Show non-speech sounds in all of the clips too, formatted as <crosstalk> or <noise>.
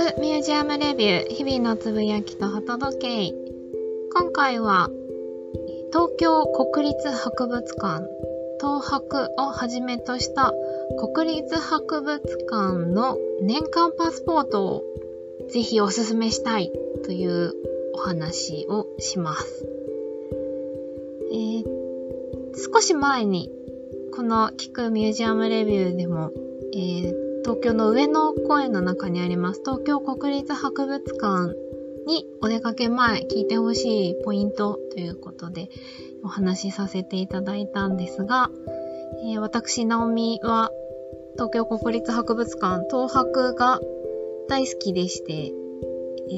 くミュージアムレビュー日々のつぶやきとホト時計今回は東京国立博物館東博をはじめとした国立博物館の年間パスポートをぜひおすすめしたいというお話をします。えー、少し前にこの聞くミュージアムレビューでも、えー、東京の上野公園の中にあります東京国立博物館にお出かけ前聞いてほしいポイントということでお話しさせていただいたんですが、えー、私、ナオミは東京国立博物館東博が大好きでして、え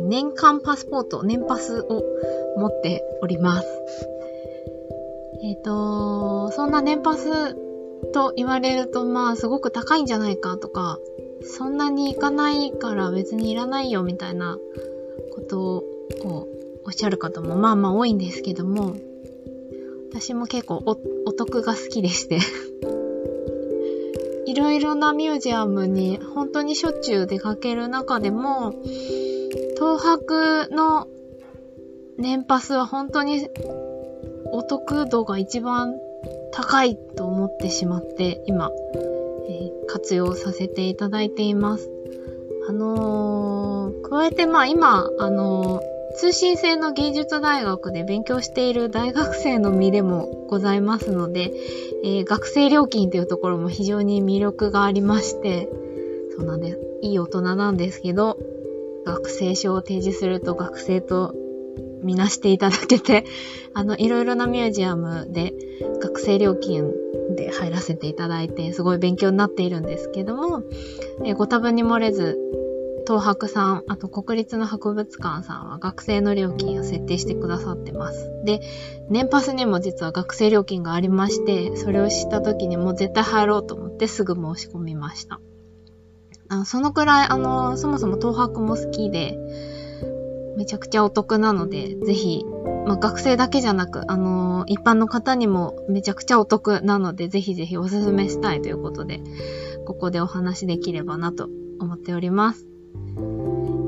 ー、年間パスポート、年パスを持っております。えっ、ー、と、そんな年パスと言われると、まあ、すごく高いんじゃないかとか、そんなに行かないから別にいらないよみたいなことをこうおっしゃる方もまあまあ多いんですけども、私も結構おお得が好きでして。<laughs> いろいろなミュージアムに本当にしょっちゅう出かける中でも、東博の年パスは本当にお得度が一番高いと思ってしまって、今、えー、活用させていただいています。あのー、加えてまあ今、あのー、通信制の芸術大学で勉強している大学生の身でもございますので、えー、学生料金というところも非常に魅力がありまして、そうなんです。いい大人なんですけど、学生証を提示すると学生と見なしていただけて、<laughs> あの、いろいろなミュージアムで学生料金で入らせていただいて、すごい勉強になっているんですけども、えご多分に漏れず、東博さん、あと国立の博物館さんは学生の料金を設定してくださってます。で、年パスにも実は学生料金がありまして、それを知った時にもう絶対入ろうと思ってすぐ申し込みました。あそのくらい、あの、そもそも東博も好きで、めちゃくちゃお得なので、ぜひ、まあ、学生だけじゃなく、あのー、一般の方にもめちゃくちゃお得なので、ぜひぜひおすすめしたいということで、ここでお話できればなと思っております。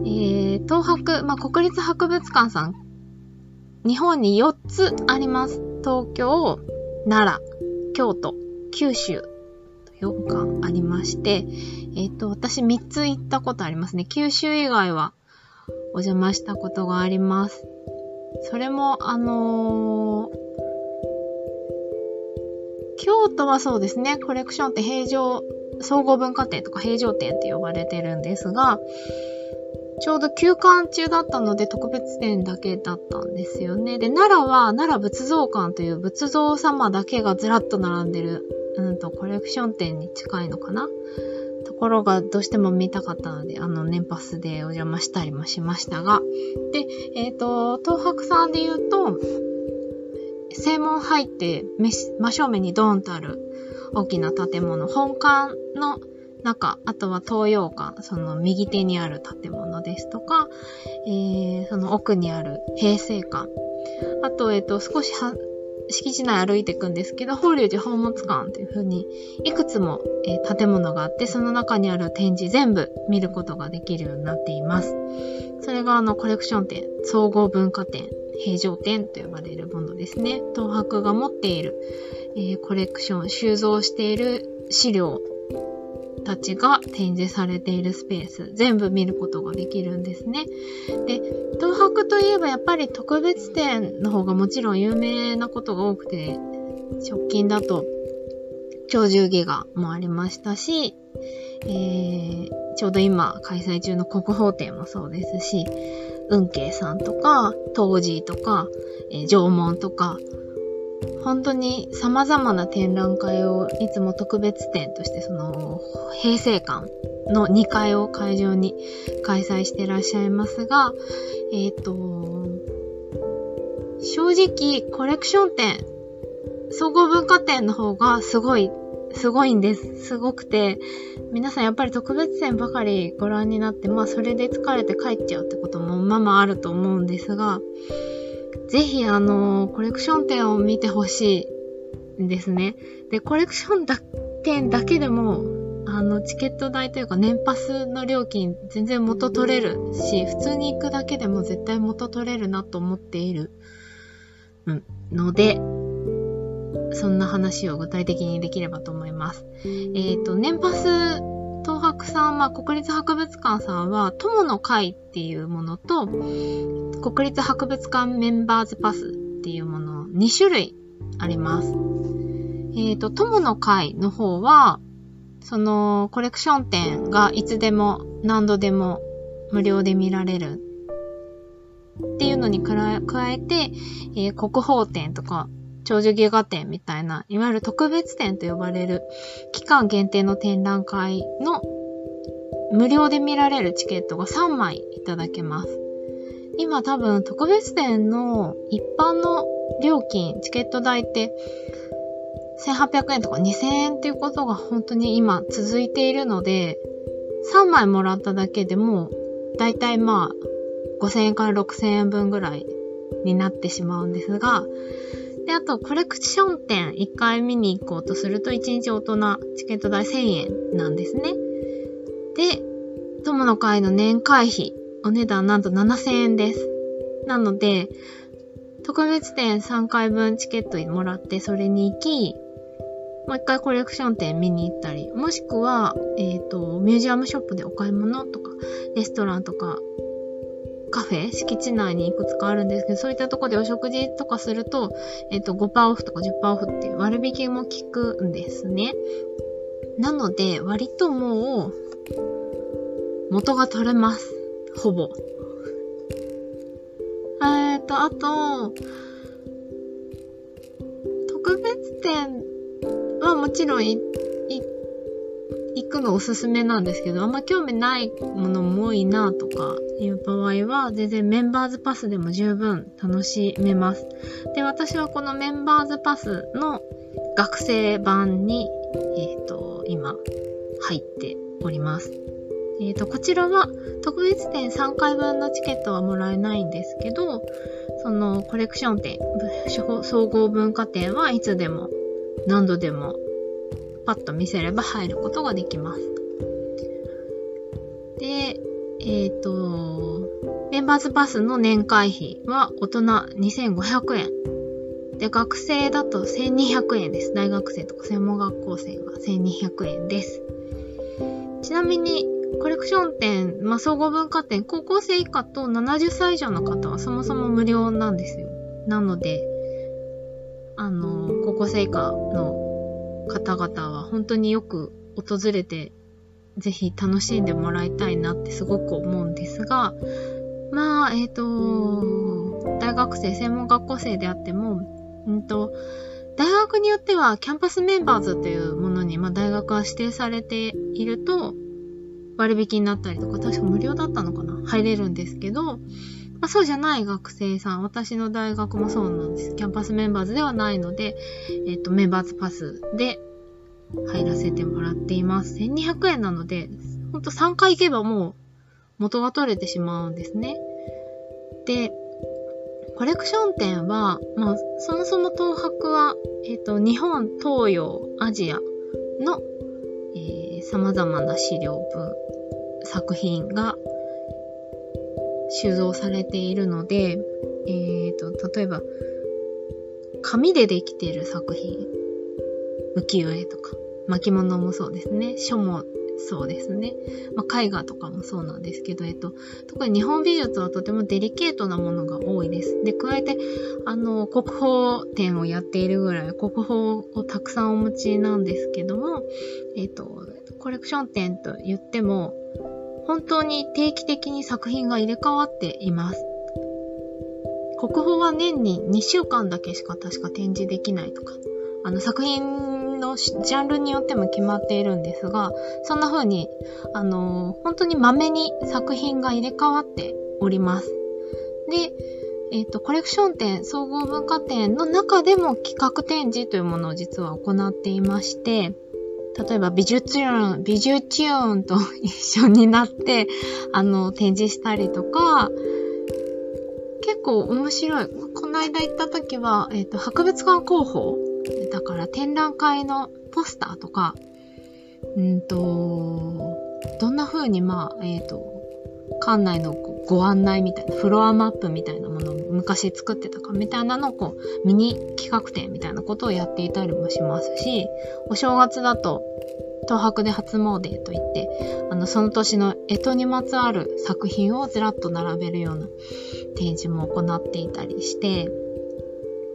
えー、東博、まあ、国立博物館さん、日本に4つあります。東京、奈良、京都、九州、4館ありまして、えっ、ー、と、私3つ行ったことありますね。九州以外はお邪魔したことがあります。それも、あのー、京都はそうですね、コレクションって平常、総合文化展とか平常展って呼ばれてるんですが、ちょうど休館中だったので特別展だけだったんですよね。で、奈良は奈良仏像館という仏像様だけがずらっと並んでる、うんと、コレクション展に近いのかなころがどうしても見たかったので、あの、年パスでお邪魔したりもしましたが、で、えっ、ー、と、東博さんで言うと、正門入って真正面にドーンとある大きな建物、本館の中、あとは東洋館、その右手にある建物ですとか、えー、その奥にある平成館、あと、えっ、ー、と、少しは敷地内歩いていくんですけど、法隆寺宝物館というふうに、いくつも、えー、建物があって、その中にある展示全部見ることができるようになっています。それがあのコレクション展、総合文化展、平常展と呼ばれるものですね。東博が持っている、えー、コレクション、収蔵している資料たちが展示されているスペース、全部見ることができるんですね。で、東博といえばやっぱり特別展の方がもちろん有名なことが多くて、直近だと、鳥獣戯画もありましたし、えー、ちょうど今開催中の国宝展もそうですし、運慶さんとか、東寺とか、えー、縄文とか、本当に様々な展覧会をいつも特別展としてその平成館の2階を会場に開催してらっしゃいますが、えっ、ー、と、正直コレクション展、総合文化展の方がすごい、すごいんです。すごくて、皆さんやっぱり特別展ばかりご覧になって、まあそれで疲れて帰っちゃうってこともまあまああると思うんですが、ぜひあのコレクション展を見てほしいんですね。で、コレクションだ展だけでも、あの、チケット代というか年パスの料金全然元取れるし、普通に行くだけでも絶対元取れるなと思っている、うん、ので、そんな話を具体的にできればと思います。えっ、ー、と、年パス博さんは、国立博物館さんは、友の会っていうものと、国立博物館メンバーズパスっていうもの、2種類あります。えっ、ー、と、友の会の方は、そのコレクション展がいつでも何度でも無料で見られるっていうのに加えて、えー、国宝展とか長寿戯画展みたいな、いわゆる特別展と呼ばれる期間限定の展覧会の無料で見られるチケットが3枚いただけます。今多分特別展の一般の料金、チケット代って1800円とか2000円っていうことが本当に今続いているので、3枚もらっただけでも、だいたいまあ、5000円から6000円分ぐらいになってしまうんですが、で、あと、コレクション展1回見に行こうとすると、1日大人チケット代1000円なんですね。で、友の会の年会費、お値段なんと7000円です。なので、特別展3回分チケットもらってそれに行き、もう一回コレクション店見に行ったり、もしくは、えっ、ー、と、ミュージアムショップでお買い物とか、レストランとか、カフェ、敷地内にいくつかあるんですけど、そういったとこでお食事とかすると、えっ、ー、と、5%オフとか10%オフっていう割引も効くんですね。なので、割ともう、元が取れます。ほぼ。えっと、あと、特別展はもちろん行くのおすすめなんですけど、あんま興味ないものも多いなとかいう場合は、全然メンバーズパスでも十分楽しめます。で、私はこのメンバーズパスの学生版に、えっ、ー、と、今、入っております。えっ、ー、と、こちらは特別展3回分のチケットはもらえないんですけど、そのコレクション展、総合文化展はいつでも何度でもパッと見せれば入ることができます。で、えっ、ー、と、メンバーズパスの年会費は大人2500円。で、学生だと1200円です。大学生とか専門学校生は1200円です。ちなみに、コレクション店、まあ、総合文化展、高校生以下と70歳以上の方はそもそも無料なんですよ。なので、あの、高校生以下の方々は本当によく訪れて、ぜひ楽しんでもらいたいなってすごく思うんですが、まあ、えっ、ー、と、大学生、専門学校生であっても、うんと、大学によってはキャンパスメンバーズというものに、まあ、大学は指定されていると割引になったりとか、確か無料だったのかな？入れるんですけど、まあ、そうじゃない学生さん、私の大学もそうなんです。キャンパスメンバーズではないので、えっ、ー、と、メンバーズパスで入らせてもらっています。1200円なので、ほんと3回行けばもう元が取れてしまうんですね。で、コレクション展は、まあ、そもそも東博は、えっ、ー、と、日本、東洋、アジアの、ー、様々な資料文、作品が収蔵されているので、えっ、ー、と、例えば、紙でできている作品、浮世絵とか、巻物もそうですね、書もそうですね。まあ、絵画とかもそうなんですけど、えっと、特に日本美術はとてもデリケートなものが多いです。で、加えて、あの、国宝展をやっているぐらい、国宝をたくさんお持ちなんですけども、えっと、コレクション展と言っても、本当に定期的に作品が入れ替わっています。国宝は年に2週間だけしか確か展示できないとか、あの作品のジャンルによっても決まっているんですが、そんな風に、あの本当にまめに作品が入れ替わっております。で、え、ー、と、コレクション展、総合文化展の中でも企画展示というものを実は行っていまして、例えば美術チューン、美術チューンと一緒になって、あの、展示したりとか、結構面白い。この間行った時は、えっ、ー、と、博物館広報だから展覧会のポスターとか、うんと、どんな風にまあ、えっ、ー、と、館内のご案内みたいな、フロアマップみたいなものを昔作ってたかみたいなのをこう、ミニ企画展みたいなことをやっていたりもしますし、お正月だと、東博で初詣といって、あの、その年の干支にまつわる作品をずらっと並べるような展示も行っていたりして、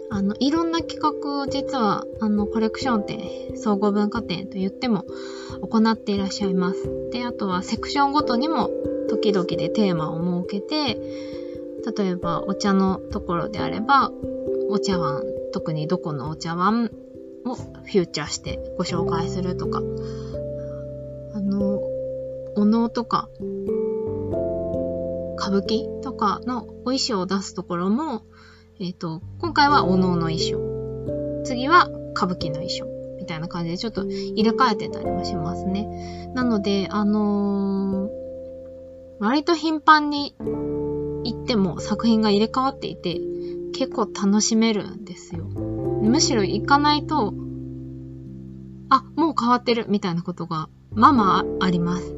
あの、いろんな企画を実は、あの、コレクション展、総合文化展と言っても行っていらっしゃいます。で、あとはセクションごとにも時々でテーマを設けて、例えばお茶のところであれば、お茶碗、特にどこのお茶碗をフューチャーしてご紹介するとか、あの、お能とか、歌舞伎とかのお衣装を出すところも、えっ、ー、と、今回はお能の衣装。次は歌舞伎の衣装。みたいな感じでちょっと入れ替えてたりもしますね。なので、あのー、割と頻繁に行っても作品が入れ替わっていて、結構楽しめるんですよ。むしろ行かないと、あ、もう変わってるみたいなことが、まあまああります。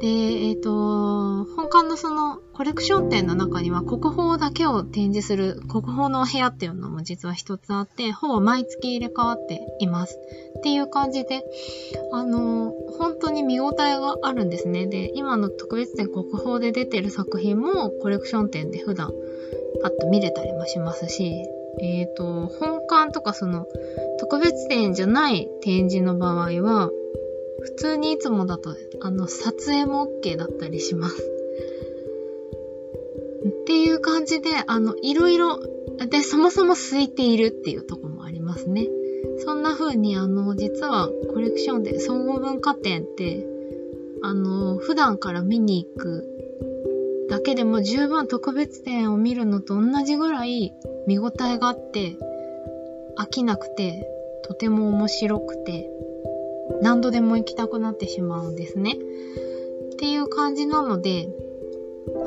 で、えっ、ー、と、本館のそのコレクション展の中には国宝だけを展示する国宝の部屋っていうのも実は一つあって、ほぼ毎月入れ替わっています。っていう感じで、あの、本当に見応えがあるんですね。で、今の特別展国宝で出てる作品もコレクション展で普段パッと見れたりもしますし、えっ、ー、と、本館とかその特別展じゃない展示の場合は、普通にいつもだと、あの、撮影も OK だったりします。っていう感じで、あの、いろいろ、で、そもそも空いているっていうとこもありますね。そんな風に、あの、実はコレクションで総合文化展って、あの、普段から見に行くだけでも十分特別展を見るのと同じぐらい見応えがあって、飽きなくて、とても面白くて、何度でも行きたくなってしまうんですね。っていう感じなので、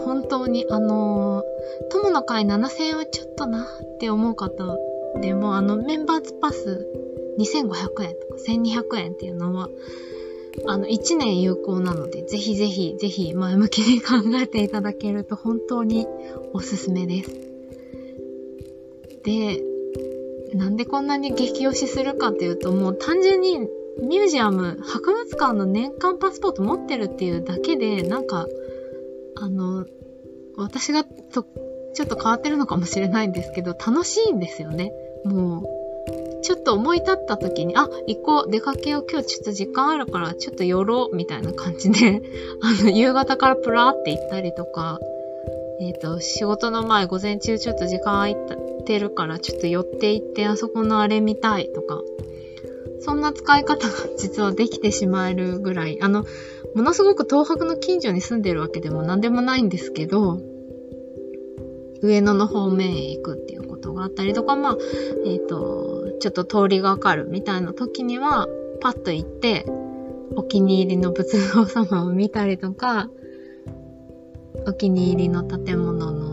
本当にあのー、友の会7000円はちょっとなって思う方でも、あの、メンバーズパス2500円とか1200円っていうのは、あの、1年有効なので、ぜひぜひ、ぜひ前向きに考えていただけると本当におすすめです。で、なんでこんなに激推しするかっていうと、もう単純にミュージアム、博物館の年間パスポート持ってるっていうだけで、なんか、あの、私がと、ちょっと変わってるのかもしれないんですけど、楽しいんですよね。もう、ちょっと思い立った時に、あ、行こう、出かけよう、今日ちょっと時間あるから、ちょっと寄ろう、みたいな感じで、<laughs> あの、夕方からプラーって行ったりとか、えっ、ー、と、仕事の前、午前中ちょっと時間空いてるから、ちょっと寄って行って、あそこのあれ見たいとか、そんな使い方が実はできてしまえるぐらい、あの、ものすごく東博の近所に住んでるわけでも何でもないんですけど、上野の方面へ行くっていうことがあったりとか、まあ、えっ、ー、と、ちょっと通りがかるみたいな時には、パッと行って、お気に入りの仏像様を見たりとか、お気に入りの建物の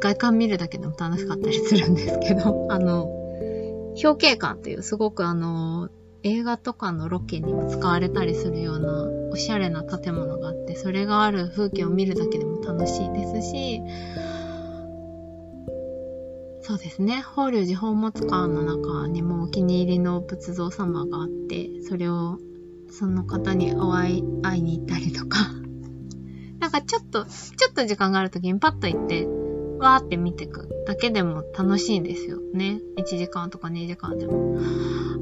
外観見るだけでも楽しかったりするんですけど、あの、表敬館っていうすごくあの、映画とかのロケにも使われたりするようなおしゃれな建物があって、それがある風景を見るだけでも楽しいですし、そうですね、法隆寺宝物館の中にもお気に入りの仏像様があって、それをその方にお会い、会いに行ったりとか、なんかちょっと、ちょっと時間がある時にパッと行って、わーって見てくだけでも楽しいんですよね。1時間とか2時間でも。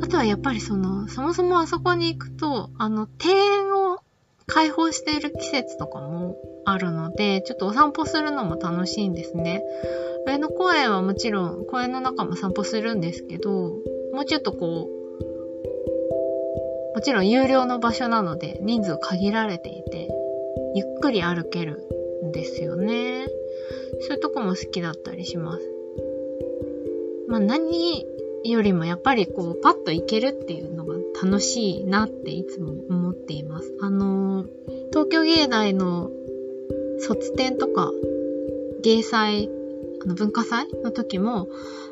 あとはやっぱりその、そもそもあそこに行くと、あの、庭園を開放している季節とかもあるので、ちょっとお散歩するのも楽しいんですね。上野公園はもちろん公園の中も散歩するんですけど、もうちょっとこう、もちろん有料の場所なので人数限られていて、ゆっくり歩けるんですよね。そういうとこも好きだったりします。まあ何よりもやっぱりこうパッと行けるっていうのが楽しいなっていつも思っています。あのー、東京芸大の卒展とか芸祭、あの文化祭の時も、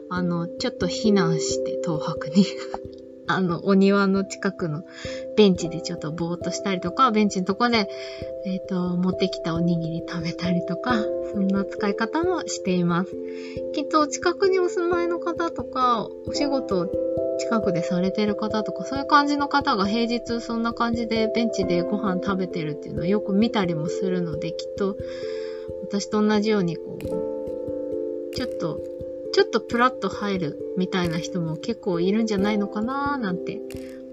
あの、ちょっと避難して東博に <laughs> あの、お庭の近くのベンチでちょっとぼーっとしたりとか、ベンチのとこで、えっ、ー、と、持ってきたおにぎり食べたりとか、そんな使い方もしています。きっと近くにお住まいの方とか、お仕事近くでされてる方とか、そういう感じの方が平日そんな感じでベンチでご飯食べてるっていうのをよく見たりもするので、きっと私と同じようにこう、ちょっとちょっとプラッと入るみたいな人も結構いるんじゃないのかなーなんて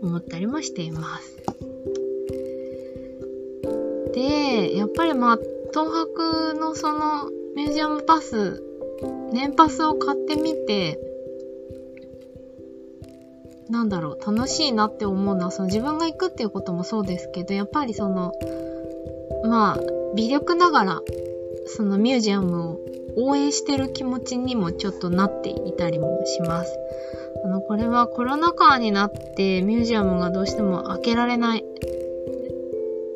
思ったりもしています。で、やっぱりまあ、東博のそのミュージアムパス、年パスを買ってみて、なんだろう、楽しいなって思うのは、その自分が行くっていうこともそうですけど、やっぱりその、まあ、微力ながら、そのミュージアムを応援してる気持ちにもちょっとなっていたりもします。あの、これはコロナ禍になってミュージアムがどうしても開けられないっ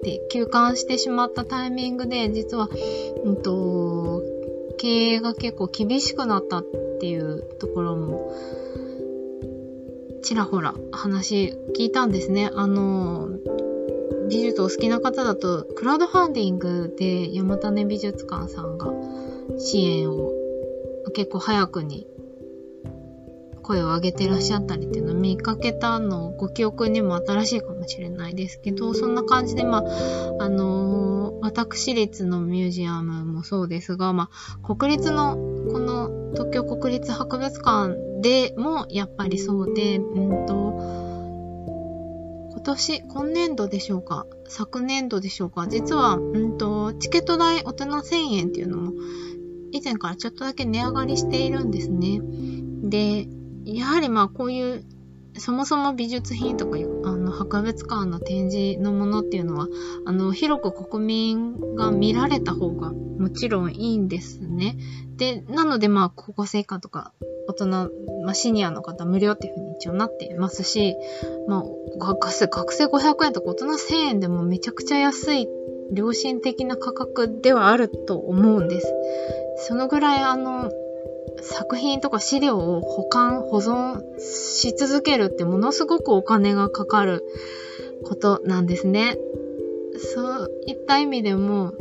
て休館してしまったタイミングで、実は、うんと、経営が結構厳しくなったっていうところも、ちらほら話聞いたんですね。あの、美術お好きな方だと、クラウドファンディングで山種美術館さんが支援を結構早くに声を上げてらっしゃったりっていうのを見かけたのご記憶にも新しいかもしれないですけど、そんな感じで、まあ、あのー、私立のミュージアムもそうですが、まあ、国立の、この東京国立博物館でもやっぱりそうで、うんと、今年、今年度でしょうか昨年度でしょうか実は、うんと、チケット代大人1000円っていうのも以前からちょっとだけ値上がりしているんですね。で、やはりまあこういうそもそも美術品とかあの博物館の展示のものっていうのはあの広く国民が見られた方がもちろんいいんですね。で、なのでまあ高校生以下とか大人、まあ、シニアの方無料っていうふうに一応なっていますし、まあ学生、学生500円とか大人1000円でもめちゃくちゃ安い良心的な価格ではあると思うんです。そのぐらいあの、作品とか資料を保管、保存し続けるってものすごくお金がかかることなんですね。そういった意味でも、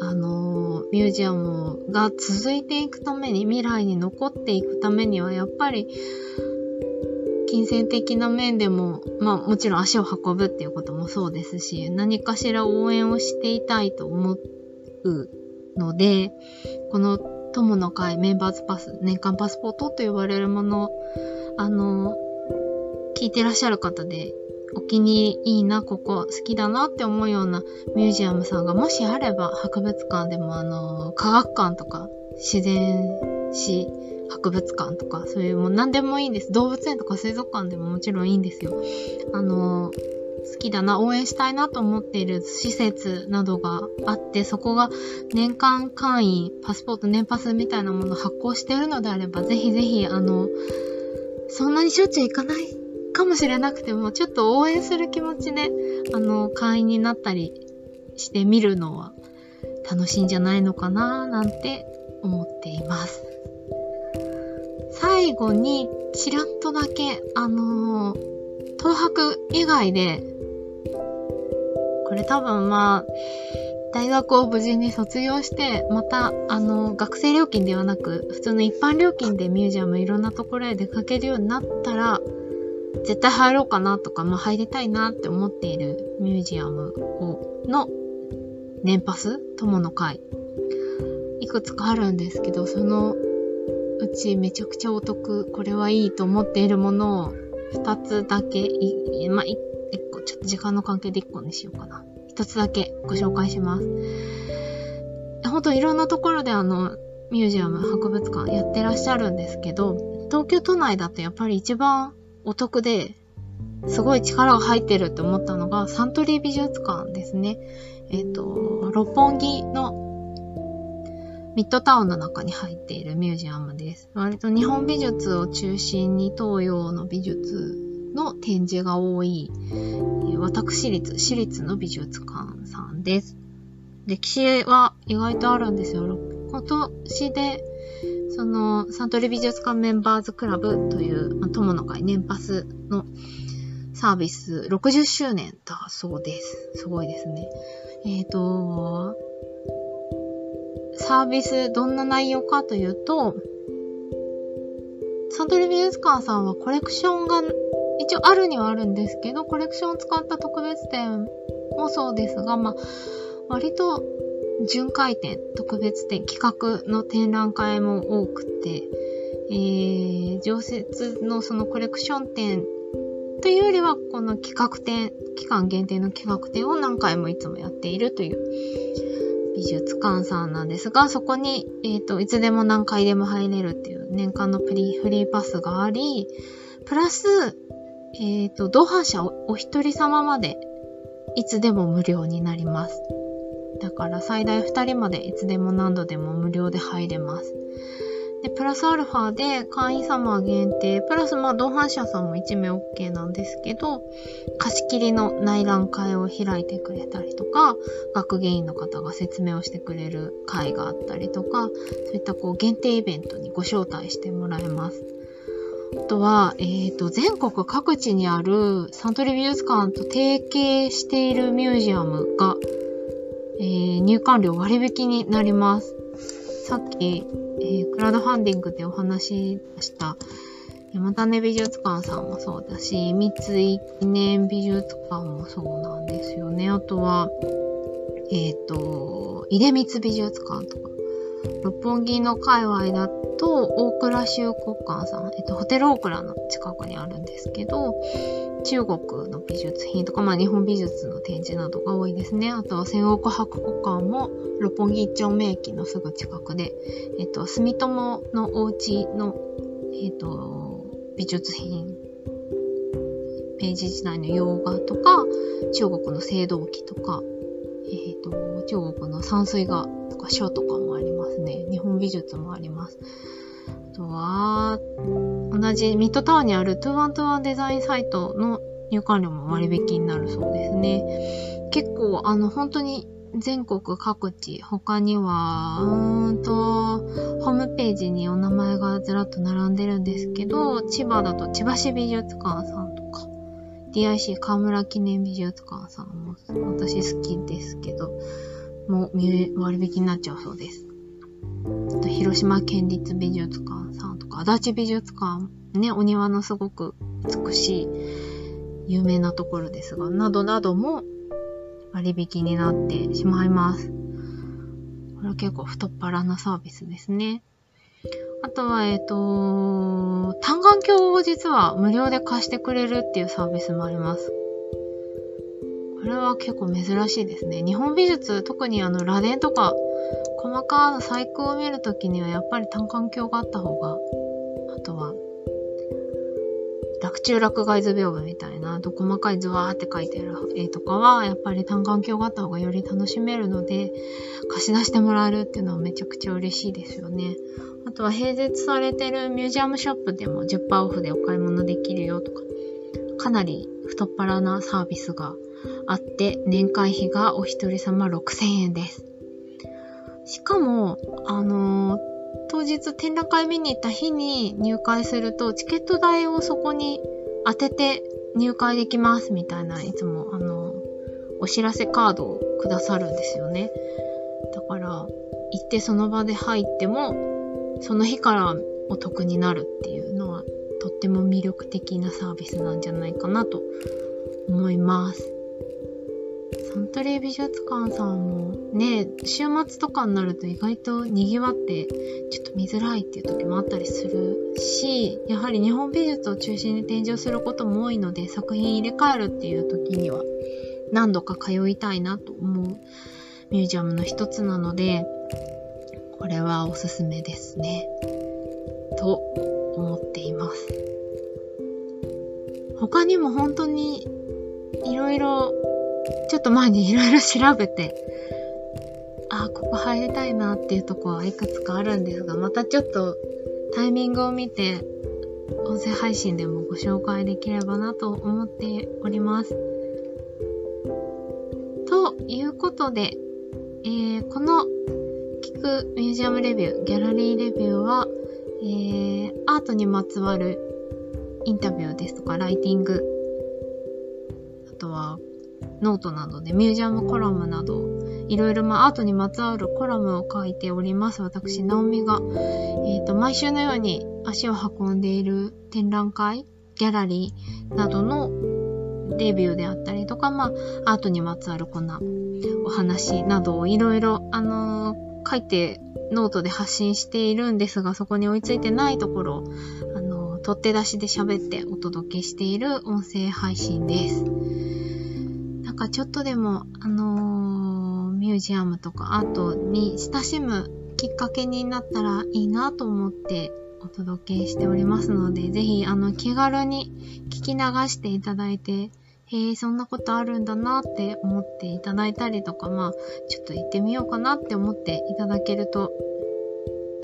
あの、ミュージアムが続いていくために、未来に残っていくためには、やっぱり、金銭的な面でも、まあもちろん足を運ぶっていうこともそうですし、何かしら応援をしていたいと思うので、この友の会メンバーズパス、年間パスポートと呼ばれるもの、あの、聞いてらっしゃる方で、お気に入りいいな、ここ好きだなって思うようなミュージアムさんがもしあれば、博物館でもあの、科学館とか、自然史博物館とか、そういうもう何でもいいんです。動物園とか水族館でももちろんいいんですよ。あの、好きだな、応援したいなと思っている施設などがあって、そこが年間会員、パスポート、年パスみたいなものを発行しているのであれば、ぜひぜひ、あの、そんなにしょっちゅう行かないかもしれなくても、ちょっと応援する気持ちで、あの、会員になったりしてみるのは楽しいんじゃないのかな、なんて思っています。最後に、ちらっとだけ、あのー、東博以外でこれ多分まあ、大学を無事に卒業して、また、あの、学生料金ではなく、普通の一般料金でミュージアムいろんなところへ出かけるようになったら、絶対入ろうかなとか、まあ入りたいなって思っているミュージアムを、の年パス友の会。いくつかあるんですけど、そのうちめちゃくちゃお得、これはいいと思っているものを二つだけ、いまあ、ちょっと時間の関係で1個にしようかな。一つだけご紹介します。ほんといろんなところであの、ミュージアム、博物館やってらっしゃるんですけど、東京都内だとやっぱり一番お得で、すごい力が入ってるって思ったのが、サントリー美術館ですね。えっ、ー、と、六本木のミッドタウンの中に入っているミュージアムです。割と日本美術を中心に東洋の美術の展示が多い、私立、私立の美術館さんです。歴史は意外とあるんですよ。今年でその、サントリー美術館メンバーズクラブという、まあ、友の会年パスのサービス60周年だそうです。すごいですね。えっ、ー、と、サービスどんな内容かというと、サントリー美術館さんはコレクションが一応あるにはあるんですけど、コレクションを使った特別展もそうですが、まあ、割と巡回展、特別展、企画の展覧会も多くて、えー、常設のそのコレクション展というよりは、この企画展、期間限定の企画展を何回もいつもやっているという美術館さんなんですが、そこに、えっ、ー、と、いつでも何回でも入れるっていう年間のプリフリーパスがあり、プラス、えっ、ー、と、同伴者お一人様までいつでも無料になります。だから最大2人までいつでも何度でも無料で入れます。で、プラスアルファで会員様限定、プラスまあ同伴者さんも1名 OK なんですけど、貸し切りの内覧会を開いてくれたりとか、学芸員の方が説明をしてくれる会があったりとか、そういったこう限定イベントにご招待してもらえます。あとは、えっ、ー、と、全国各地にあるサントリー美術館と提携しているミュージアムが、えー、入館料割引になります。さっき、えー、クラウドファンディングでお話しした山種美術館さんもそうだし、三井記念美術館もそうなんですよね。あとは、えっ、ー、と、出光美術館とか、六本木の界隈だと、大倉修国館さん、えっと、ホテルオークラの近くにあるんですけど、中国の美術品とか、まあ日本美術の展示などが多いですね。あとは千億博古館も六本木一丁目駅のすぐ近くで、えっと、住友のお家の、えっと、美術品、明治時代の洋画とか、中国の青銅器とか、えっと、中国の山水画とか書とかもありますね。日本美術もあります。あとは、同じミッドタウンにある2121デザインサイトの入館料も割引になるそうですね。結構、あの、本当に全国各地、他には、うーんと、ホームページにお名前がずらっと並んでるんですけど、千葉だと千葉市美術館さんとか、DIC 河村記念美術館さんも私好きですけど、もう割引になっちゃうそうです。あと広島県立美術館さんとか、足立美術館、ね、お庭のすごく美しい、有名なところですが、などなども割引になってしまいます。これは結構太っ腹なサービスですね。あとは、えっ、ー、と、単眼鏡を実は無料で貸してくれるっていうサービスもあります。これは結構珍しいですね。日本美術、特にあの、螺鈿とか、細かな細工を見るときにはやっぱり単眼鏡があった方が、あとは、落中落外図屏風みたいな、と細かい図わーって書いてる絵とかは、やっぱり単眼鏡があった方がより楽しめるので、貸し出してもらえるっていうのはめちゃくちゃ嬉しいですよね。あとは併設されてるミュージアムショップでも10%オフでお買い物できるよとか、かなり太っ腹なサービスがあって、年会費がお一人様6000円です。しかも、あのー、当日展覧会見に行った日に入会すると、チケット代をそこに当てて入会できますみたいな、いつも、あのー、お知らせカードをくださるんですよね。だから、行ってその場で入っても、その日からお得になるっていうのは、とっても魅力的なサービスなんじゃないかなと思います。サントリー美術館さんもね、週末とかになると意外と賑わってちょっと見づらいっていう時もあったりするし、やはり日本美術を中心に展示をすることも多いので作品入れ替えるっていう時には何度か通いたいなと思うミュージアムの一つなので、これはおすすめですね。と思っています。他にも本当にいろいろちょっと前にいろいろ調べて、あ、ここ入りたいなっていうとこはいくつかあるんですが、またちょっとタイミングを見て、音声配信でもご紹介できればなと思っております。ということで、えー、この聞くミュージアムレビュー、ギャラリーレビューは、えー、アートにまつわるインタビューですとか、ライティング、あとは、ノートなどでミュージアムコラムなど、いろいろまあアートにまつわるコラムを書いております。私、ナオミが、えっ、ー、と、毎週のように足を運んでいる展覧会、ギャラリーなどのレビューであったりとか、まあ、アートにまつわるこんなお話などをいろいろ、あのー、書いてノートで発信しているんですが、そこに追いついてないところあのー、撮って出しで喋ってお届けしている音声配信です。なんかちょっとでも、あの、ミュージアムとかアートに親しむきっかけになったらいいなと思ってお届けしておりますので、ぜひ、あの、気軽に聞き流していただいて、へえ、そんなことあるんだなって思っていただいたりとか、まあ、ちょっと行ってみようかなって思っていただけると、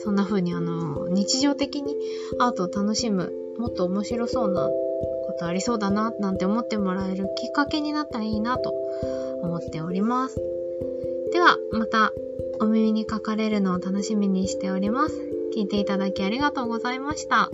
そんな風にあの、日常的にアートを楽しむ、もっと面白そうなことありそうだな、なんて思ってもらえるきっかけになったらいいなと思っております。では、またお耳にかかれるのを楽しみにしております。聞いていただきありがとうございました。